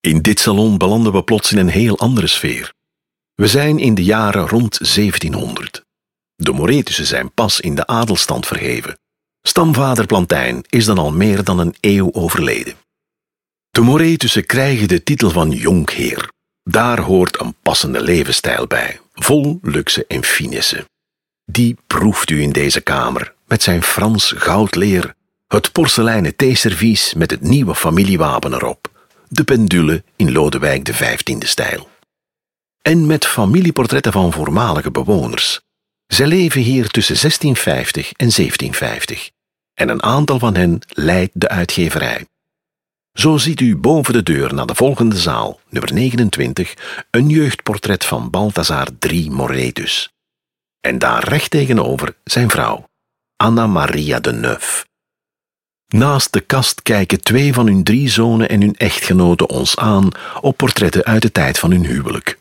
In dit salon belanden we plots in een heel andere sfeer. We zijn in de jaren rond 1700. De Moretussen zijn pas in de adelstand verheven. Stamvader Plantijn is dan al meer dan een eeuw overleden. De Moretussen krijgen de titel van jonkheer. Daar hoort een passende levensstijl bij, vol luxe en finesse. Die proeft u in deze kamer met zijn Frans goudleer, het porseleinen theeservies met het nieuwe familiewapen erop, de pendule in Lodewijk de XV stijl. En met familieportretten van voormalige bewoners. Zij leven hier tussen 1650 en 1750 en een aantal van hen leidt de uitgeverij. Zo ziet u boven de deur naar de volgende zaal, nummer 29, een jeugdportret van Balthazar III Moretus. En daar recht tegenover zijn vrouw, Anna Maria de Neuf. Naast de kast kijken twee van hun drie zonen en hun echtgenoten ons aan op portretten uit de tijd van hun huwelijk.